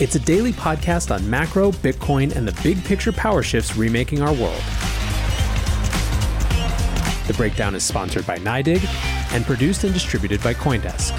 It's a daily podcast on macro, Bitcoin, and the big picture power shifts remaking our world. The Breakdown is sponsored by NYDIG and produced and distributed by Coindesk.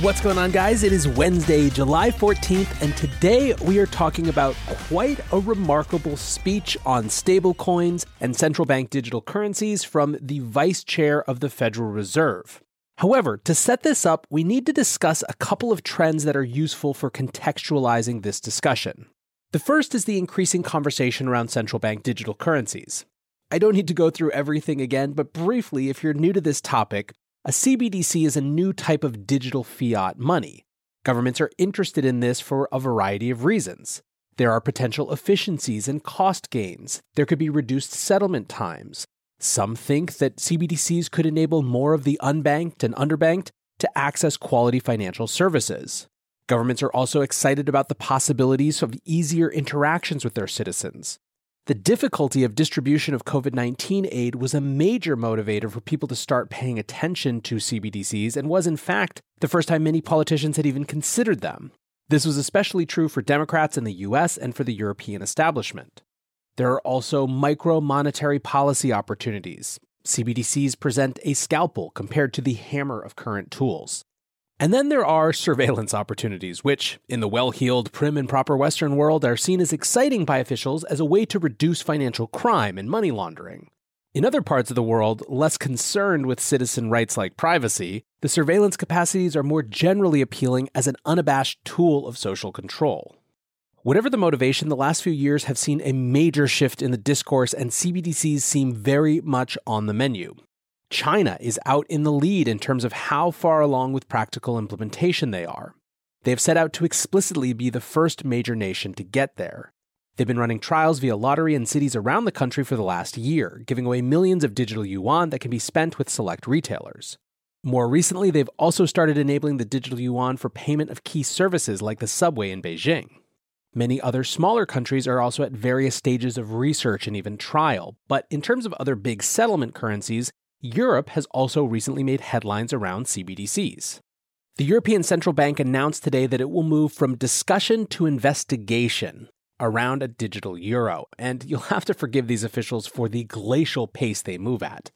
What's going on, guys? It is Wednesday, July 14th, and today we are talking about quite a remarkable speech on stablecoins and central bank digital currencies from the Vice Chair of the Federal Reserve. However, to set this up, we need to discuss a couple of trends that are useful for contextualizing this discussion. The first is the increasing conversation around central bank digital currencies. I don't need to go through everything again, but briefly, if you're new to this topic, a CBDC is a new type of digital fiat money. Governments are interested in this for a variety of reasons. There are potential efficiencies and cost gains. There could be reduced settlement times. Some think that CBDCs could enable more of the unbanked and underbanked to access quality financial services. Governments are also excited about the possibilities of easier interactions with their citizens. The difficulty of distribution of COVID 19 aid was a major motivator for people to start paying attention to CBDCs and was, in fact, the first time many politicians had even considered them. This was especially true for Democrats in the US and for the European establishment. There are also micro monetary policy opportunities. CBDCs present a scalpel compared to the hammer of current tools. And then there are surveillance opportunities, which, in the well heeled, prim and proper Western world, are seen as exciting by officials as a way to reduce financial crime and money laundering. In other parts of the world, less concerned with citizen rights like privacy, the surveillance capacities are more generally appealing as an unabashed tool of social control. Whatever the motivation, the last few years have seen a major shift in the discourse, and CBDCs seem very much on the menu. China is out in the lead in terms of how far along with practical implementation they are. They have set out to explicitly be the first major nation to get there. They've been running trials via lottery in cities around the country for the last year, giving away millions of digital yuan that can be spent with select retailers. More recently, they've also started enabling the digital yuan for payment of key services like the subway in Beijing. Many other smaller countries are also at various stages of research and even trial, but in terms of other big settlement currencies, Europe has also recently made headlines around CBDCs. The European Central Bank announced today that it will move from discussion to investigation around a digital euro, and you'll have to forgive these officials for the glacial pace they move at.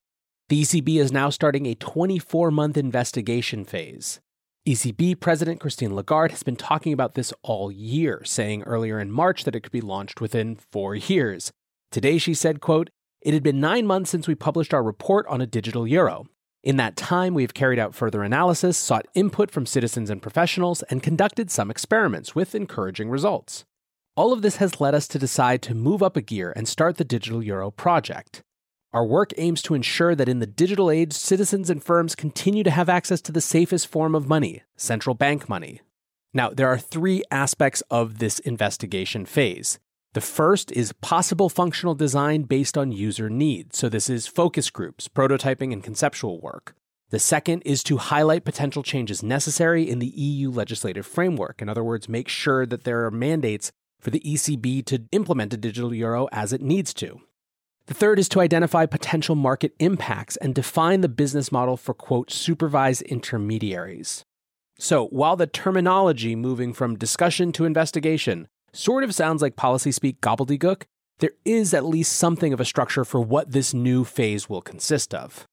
The ECB is now starting a 24 month investigation phase. ECB President Christine Lagarde has been talking about this all year, saying earlier in March that it could be launched within four years. Today she said, quote, it had been nine months since we published our report on a digital euro. In that time, we have carried out further analysis, sought input from citizens and professionals, and conducted some experiments with encouraging results. All of this has led us to decide to move up a gear and start the Digital Euro project. Our work aims to ensure that in the digital age, citizens and firms continue to have access to the safest form of money, central bank money. Now, there are three aspects of this investigation phase. The first is possible functional design based on user needs. So, this is focus groups, prototyping, and conceptual work. The second is to highlight potential changes necessary in the EU legislative framework. In other words, make sure that there are mandates for the ECB to implement a digital euro as it needs to. The third is to identify potential market impacts and define the business model for, quote, supervised intermediaries. So, while the terminology moving from discussion to investigation sort of sounds like policy speak gobbledygook, there is at least something of a structure for what this new phase will consist of.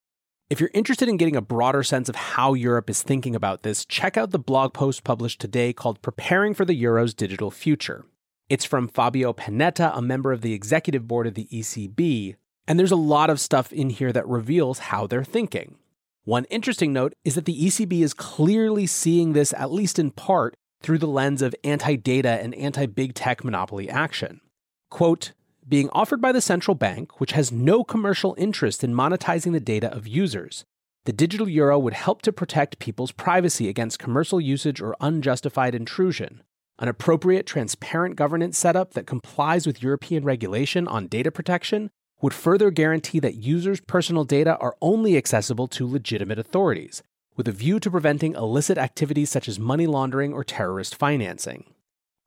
If you're interested in getting a broader sense of how Europe is thinking about this, check out the blog post published today called Preparing for the Euro's Digital Future. It's from Fabio Panetta, a member of the executive board of the ECB, and there's a lot of stuff in here that reveals how they're thinking. One interesting note is that the ECB is clearly seeing this, at least in part, through the lens of anti data and anti big tech monopoly action. Quote, being offered by the central bank, which has no commercial interest in monetizing the data of users. The digital euro would help to protect people's privacy against commercial usage or unjustified intrusion. An appropriate, transparent governance setup that complies with European regulation on data protection would further guarantee that users' personal data are only accessible to legitimate authorities, with a view to preventing illicit activities such as money laundering or terrorist financing.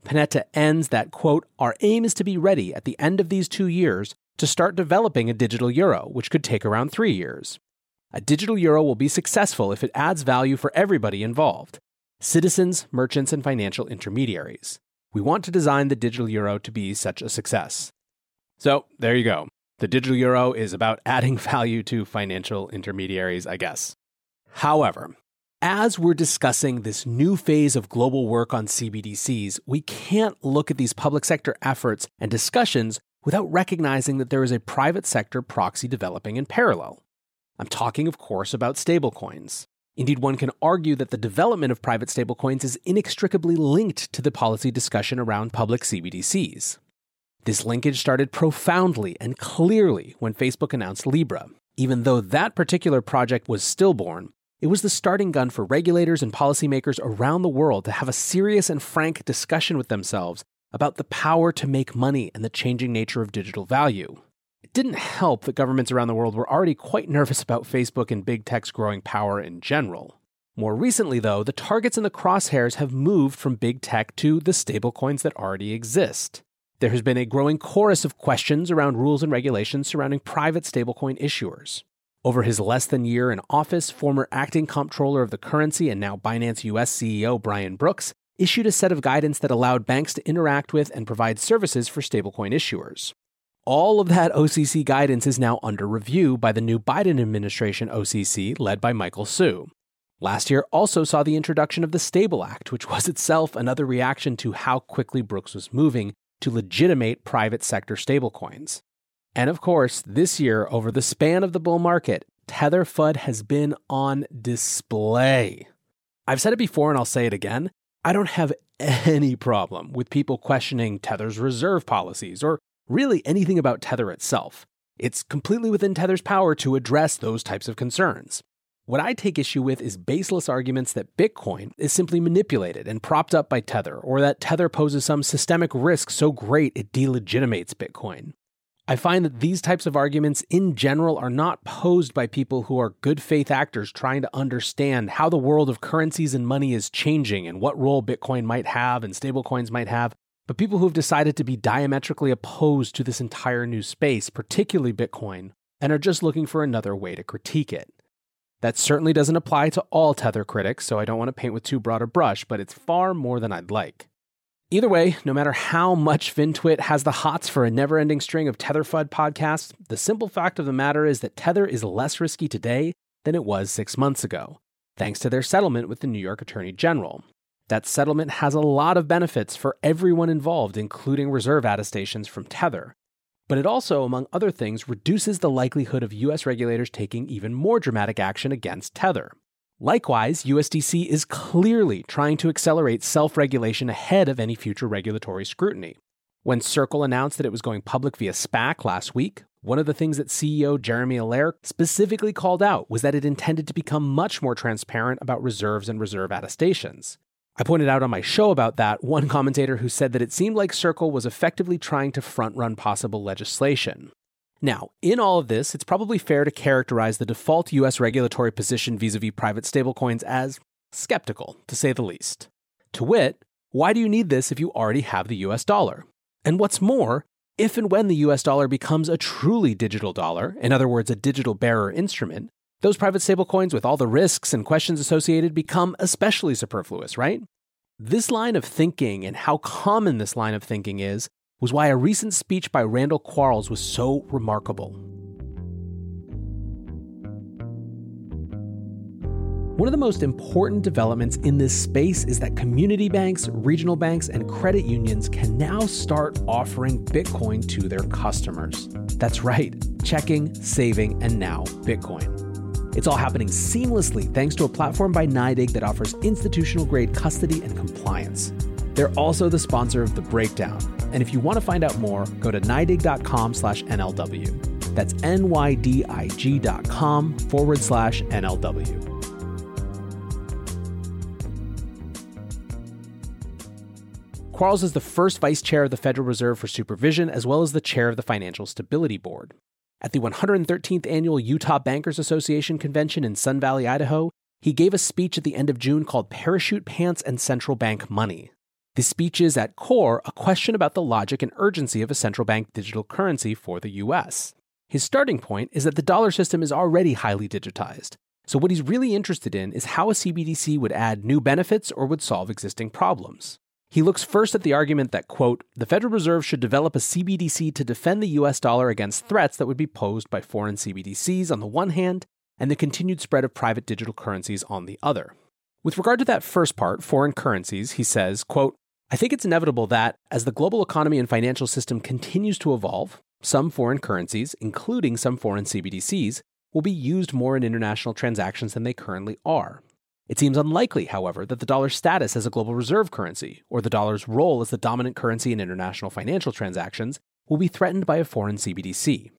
Panetta ends that, quote, Our aim is to be ready at the end of these two years to start developing a digital euro, which could take around three years. A digital euro will be successful if it adds value for everybody involved citizens, merchants, and financial intermediaries. We want to design the digital euro to be such a success. So, there you go. The digital euro is about adding value to financial intermediaries, I guess. However, as we're discussing this new phase of global work on CBDCs, we can't look at these public sector efforts and discussions without recognizing that there is a private sector proxy developing in parallel. I'm talking, of course, about stablecoins. Indeed, one can argue that the development of private stablecoins is inextricably linked to the policy discussion around public CBDCs. This linkage started profoundly and clearly when Facebook announced Libra. Even though that particular project was stillborn, it was the starting gun for regulators and policymakers around the world to have a serious and frank discussion with themselves about the power to make money and the changing nature of digital value. It didn't help that governments around the world were already quite nervous about Facebook and big tech's growing power in general. More recently, though, the targets in the crosshairs have moved from big tech to the stablecoins that already exist. There has been a growing chorus of questions around rules and regulations surrounding private stablecoin issuers. Over his less than year in office, former acting comptroller of the currency and now Binance US CEO Brian Brooks issued a set of guidance that allowed banks to interact with and provide services for stablecoin issuers. All of that OCC guidance is now under review by the new Biden administration OCC led by Michael Hsu. Last year also saw the introduction of the Stable Act, which was itself another reaction to how quickly Brooks was moving to legitimate private sector stablecoins. And of course, this year, over the span of the bull market, Tether FUD has been on display. I've said it before and I'll say it again. I don't have any problem with people questioning Tether's reserve policies or really anything about Tether itself. It's completely within Tether's power to address those types of concerns. What I take issue with is baseless arguments that Bitcoin is simply manipulated and propped up by Tether, or that Tether poses some systemic risk so great it delegitimates Bitcoin. I find that these types of arguments in general are not posed by people who are good faith actors trying to understand how the world of currencies and money is changing and what role Bitcoin might have and stablecoins might have, but people who have decided to be diametrically opposed to this entire new space, particularly Bitcoin, and are just looking for another way to critique it. That certainly doesn't apply to all Tether critics, so I don't want to paint with too broad a brush, but it's far more than I'd like. Either way, no matter how much FinTwit has the hots for a never ending string of TetherFUD podcasts, the simple fact of the matter is that Tether is less risky today than it was six months ago, thanks to their settlement with the New York Attorney General. That settlement has a lot of benefits for everyone involved, including reserve attestations from Tether. But it also, among other things, reduces the likelihood of US regulators taking even more dramatic action against Tether. Likewise, USDC is clearly trying to accelerate self regulation ahead of any future regulatory scrutiny. When Circle announced that it was going public via SPAC last week, one of the things that CEO Jeremy Allaire specifically called out was that it intended to become much more transparent about reserves and reserve attestations. I pointed out on my show about that one commentator who said that it seemed like Circle was effectively trying to front run possible legislation. Now, in all of this, it's probably fair to characterize the default US regulatory position vis a vis private stablecoins as skeptical, to say the least. To wit, why do you need this if you already have the US dollar? And what's more, if and when the US dollar becomes a truly digital dollar, in other words, a digital bearer instrument, those private stablecoins with all the risks and questions associated become especially superfluous, right? This line of thinking and how common this line of thinking is was why a recent speech by Randal Quarles was so remarkable. One of the most important developments in this space is that community banks, regional banks, and credit unions can now start offering Bitcoin to their customers. That's right, checking, saving, and now Bitcoin. It's all happening seamlessly thanks to a platform by NYDIG that offers institutional grade custody and compliance. They're also the sponsor of The Breakdown. And if you want to find out more, go to NYDIG.com slash NLW. That's N-Y-D-I-G dot com forward slash NLW. Quarles is the first vice chair of the Federal Reserve for Supervision, as well as the chair of the Financial Stability Board. At the 113th annual Utah Bankers Association convention in Sun Valley, Idaho, he gave a speech at the end of June called Parachute Pants and Central Bank Money. The speech is, at core, a question about the logic and urgency of a central bank digital currency for the US. His starting point is that the dollar system is already highly digitized. So, what he's really interested in is how a CBDC would add new benefits or would solve existing problems. He looks first at the argument that, quote, the Federal Reserve should develop a CBDC to defend the US dollar against threats that would be posed by foreign CBDCs on the one hand and the continued spread of private digital currencies on the other. With regard to that first part, foreign currencies, he says, quote, I think it's inevitable that, as the global economy and financial system continues to evolve, some foreign currencies, including some foreign CBDCs, will be used more in international transactions than they currently are. It seems unlikely, however, that the dollar's status as a global reserve currency, or the dollar's role as the dominant currency in international financial transactions, will be threatened by a foreign CBDC.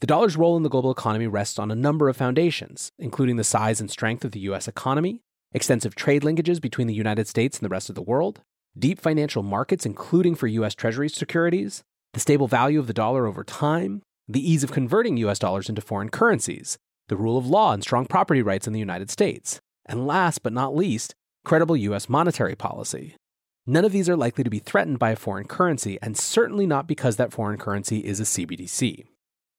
The dollar's role in the global economy rests on a number of foundations, including the size and strength of the US economy, extensive trade linkages between the United States and the rest of the world, deep financial markets, including for US Treasury securities, the stable value of the dollar over time, the ease of converting US dollars into foreign currencies, the rule of law and strong property rights in the United States, and last but not least, credible US monetary policy. None of these are likely to be threatened by a foreign currency, and certainly not because that foreign currency is a CBDC.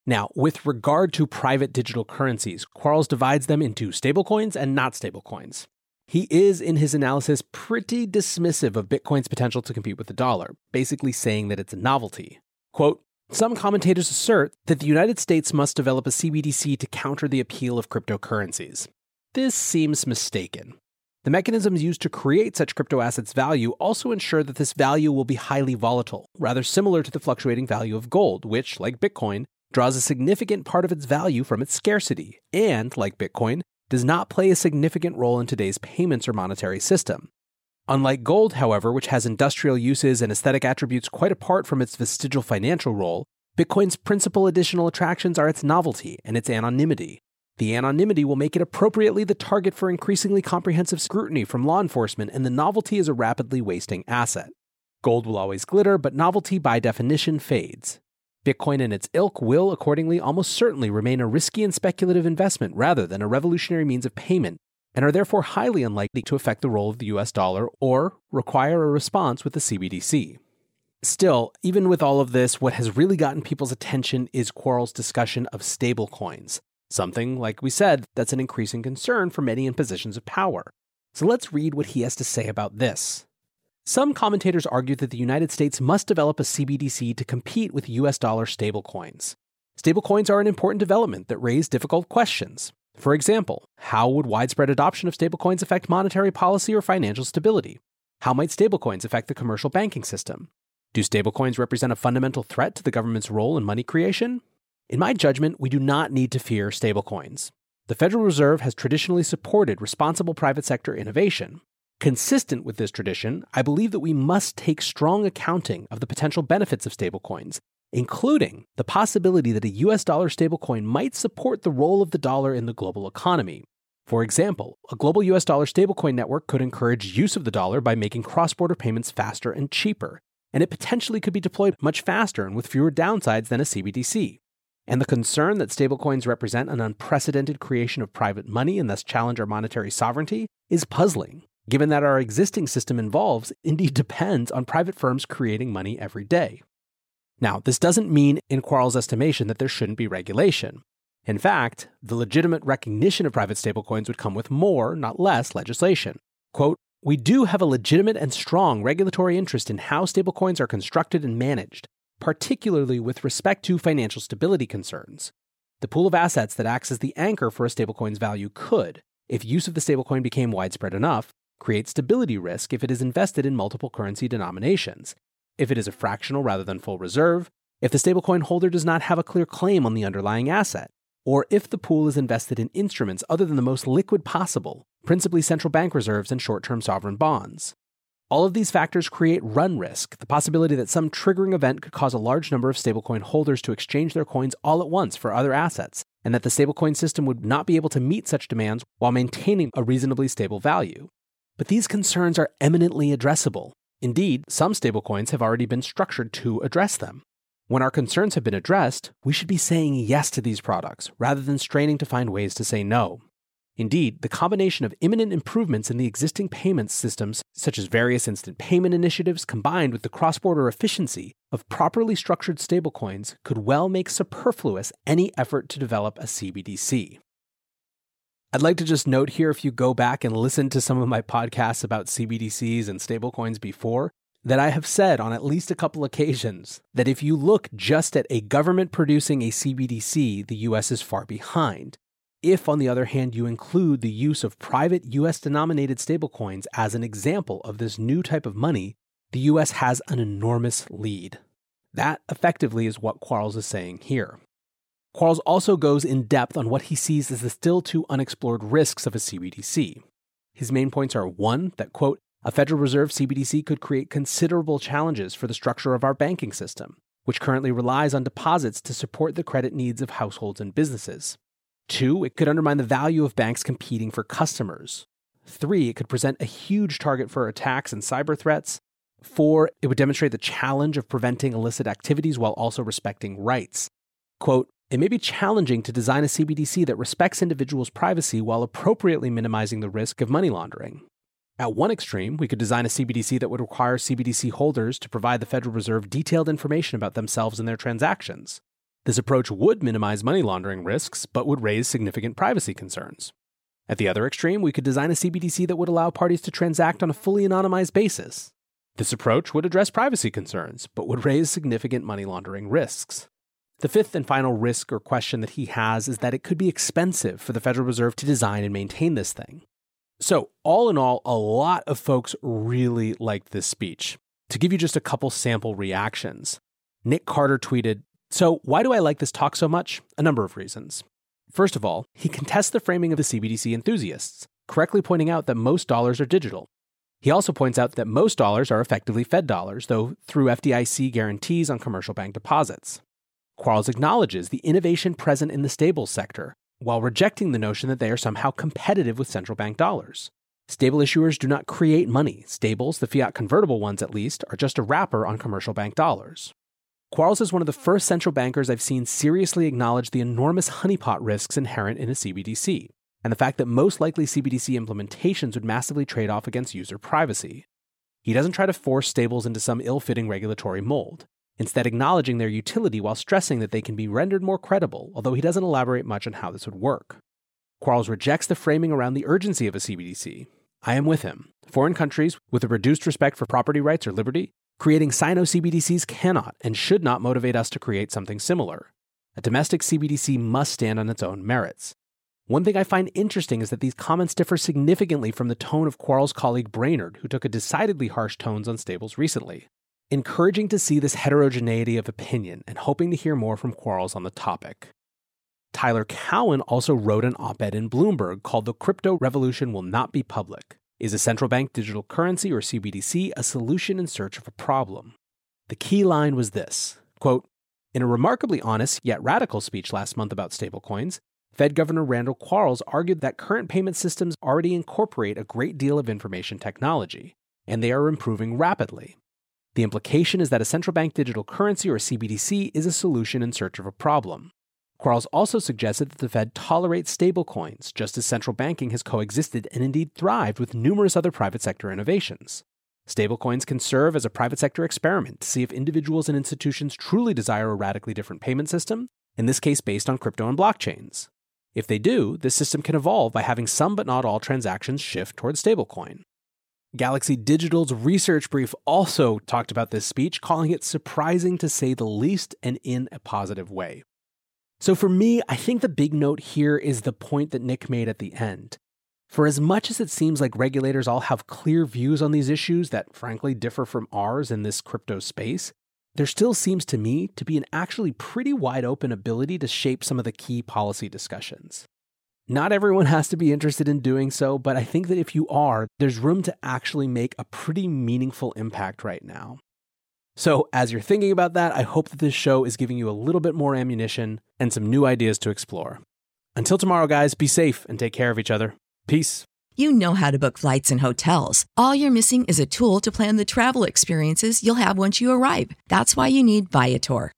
Now, with regard to private digital currencies, Quarles divides them into stablecoins and not stablecoins. He is, in his analysis, pretty dismissive of Bitcoin's potential to compete with the dollar, basically saying that it's a novelty. Quote, some commentators assert that the United States must develop a CBDC to counter the appeal of cryptocurrencies. This seems mistaken. The mechanisms used to create such crypto assets' value also ensure that this value will be highly volatile, rather similar to the fluctuating value of gold, which, like Bitcoin, draws a significant part of its value from its scarcity, and, like Bitcoin, does not play a significant role in today's payments or monetary system. Unlike gold, however, which has industrial uses and aesthetic attributes quite apart from its vestigial financial role, Bitcoin's principal additional attractions are its novelty and its anonymity. The anonymity will make it appropriately the target for increasingly comprehensive scrutiny from law enforcement, and the novelty is a rapidly wasting asset. Gold will always glitter, but novelty by definition fades. Bitcoin and its ilk will, accordingly, almost certainly remain a risky and speculative investment rather than a revolutionary means of payment, and are therefore highly unlikely to affect the role of the US dollar or require a response with the CBDC. Still, even with all of this, what has really gotten people's attention is Quarles' discussion of stablecoins. Something, like we said, that's an increasing concern for many in positions of power. So let's read what he has to say about this. Some commentators argue that the United States must develop a CBDC to compete with US dollar stablecoins. Stablecoins are an important development that raise difficult questions. For example, how would widespread adoption of stablecoins affect monetary policy or financial stability? How might stablecoins affect the commercial banking system? Do stablecoins represent a fundamental threat to the government's role in money creation? In my judgment, we do not need to fear stablecoins. The Federal Reserve has traditionally supported responsible private sector innovation. Consistent with this tradition, I believe that we must take strong accounting of the potential benefits of stablecoins, including the possibility that a US dollar stablecoin might support the role of the dollar in the global economy. For example, a global US dollar stablecoin network could encourage use of the dollar by making cross border payments faster and cheaper, and it potentially could be deployed much faster and with fewer downsides than a CBDC. And the concern that stablecoins represent an unprecedented creation of private money and thus challenge our monetary sovereignty is puzzling, given that our existing system involves, indeed depends, on private firms creating money every day. Now, this doesn't mean, in Quarles' estimation, that there shouldn't be regulation. In fact, the legitimate recognition of private stablecoins would come with more, not less, legislation. Quote, we do have a legitimate and strong regulatory interest in how stablecoins are constructed and managed, particularly with respect to financial stability concerns. The pool of assets that acts as the anchor for a stablecoin's value could, if use of the stablecoin became widespread enough, create stability risk if it is invested in multiple currency denominations, if it is a fractional rather than full reserve, if the stablecoin holder does not have a clear claim on the underlying asset, or if the pool is invested in instruments other than the most liquid possible, principally central bank reserves and short term sovereign bonds. All of these factors create run risk, the possibility that some triggering event could cause a large number of stablecoin holders to exchange their coins all at once for other assets, and that the stablecoin system would not be able to meet such demands while maintaining a reasonably stable value. But these concerns are eminently addressable. Indeed, some stablecoins have already been structured to address them. When our concerns have been addressed, we should be saying yes to these products rather than straining to find ways to say no. Indeed, the combination of imminent improvements in the existing payment systems, such as various instant payment initiatives, combined with the cross border efficiency of properly structured stablecoins, could well make superfluous any effort to develop a CBDC. I'd like to just note here if you go back and listen to some of my podcasts about CBDCs and stablecoins before, that I have said on at least a couple occasions that if you look just at a government producing a CBDC, the US is far behind. If, on the other hand, you include the use of private US denominated stablecoins as an example of this new type of money, the US has an enormous lead. That effectively is what Quarles is saying here. Quarles also goes in depth on what he sees as the still too unexplored risks of a CBDC. His main points are one, that, quote, a Federal Reserve CBDC could create considerable challenges for the structure of our banking system, which currently relies on deposits to support the credit needs of households and businesses. Two, it could undermine the value of banks competing for customers. Three, it could present a huge target for attacks and cyber threats. Four, it would demonstrate the challenge of preventing illicit activities while also respecting rights. Quote, it may be challenging to design a CBDC that respects individuals' privacy while appropriately minimizing the risk of money laundering. At one extreme, we could design a CBDC that would require CBDC holders to provide the Federal Reserve detailed information about themselves and their transactions. This approach would minimize money laundering risks, but would raise significant privacy concerns. At the other extreme, we could design a CBDC that would allow parties to transact on a fully anonymized basis. This approach would address privacy concerns, but would raise significant money laundering risks. The fifth and final risk or question that he has is that it could be expensive for the Federal Reserve to design and maintain this thing. So, all in all, a lot of folks really liked this speech. To give you just a couple sample reactions, Nick Carter tweeted so, why do I like this talk so much? A number of reasons. First of all, he contests the framing of the CBDC enthusiasts, correctly pointing out that most dollars are digital. He also points out that most dollars are effectively Fed dollars, though through FDIC guarantees on commercial bank deposits. Quarles acknowledges the innovation present in the stables sector, while rejecting the notion that they are somehow competitive with central bank dollars. Stable issuers do not create money. Stables, the fiat convertible ones at least, are just a wrapper on commercial bank dollars. Quarles is one of the first central bankers I've seen seriously acknowledge the enormous honeypot risks inherent in a CBDC, and the fact that most likely CBDC implementations would massively trade off against user privacy. He doesn't try to force stables into some ill fitting regulatory mold, instead, acknowledging their utility while stressing that they can be rendered more credible, although he doesn't elaborate much on how this would work. Quarles rejects the framing around the urgency of a CBDC. I am with him. Foreign countries, with a reduced respect for property rights or liberty, Creating Sino CBDCs cannot and should not motivate us to create something similar. A domestic CBDC must stand on its own merits. One thing I find interesting is that these comments differ significantly from the tone of Quarles' colleague Brainard, who took a decidedly harsh tones on stables recently. Encouraging to see this heterogeneity of opinion and hoping to hear more from Quarles on the topic. Tyler Cowen also wrote an op ed in Bloomberg called The Crypto Revolution Will Not Be Public, is a central bank digital currency or CBDC a solution in search of a problem? The key line was this quote, In a remarkably honest yet radical speech last month about stablecoins, Fed Governor Randal Quarles argued that current payment systems already incorporate a great deal of information technology, and they are improving rapidly. The implication is that a central bank digital currency or CBDC is a solution in search of a problem. Quarles also suggested that the Fed tolerate stablecoins, just as central banking has coexisted and indeed thrived with numerous other private sector innovations. Stablecoins can serve as a private sector experiment to see if individuals and institutions truly desire a radically different payment system, in this case based on crypto and blockchains. If they do, this system can evolve by having some but not all transactions shift towards stablecoin. Galaxy Digital's research brief also talked about this speech, calling it surprising to say the least and in a positive way. So for me, I think the big note here is the point that Nick made at the end. For as much as it seems like regulators all have clear views on these issues that frankly differ from ours in this crypto space, there still seems to me to be an actually pretty wide open ability to shape some of the key policy discussions. Not everyone has to be interested in doing so, but I think that if you are, there's room to actually make a pretty meaningful impact right now. So, as you're thinking about that, I hope that this show is giving you a little bit more ammunition and some new ideas to explore. Until tomorrow, guys, be safe and take care of each other. Peace. You know how to book flights and hotels. All you're missing is a tool to plan the travel experiences you'll have once you arrive. That's why you need Viator.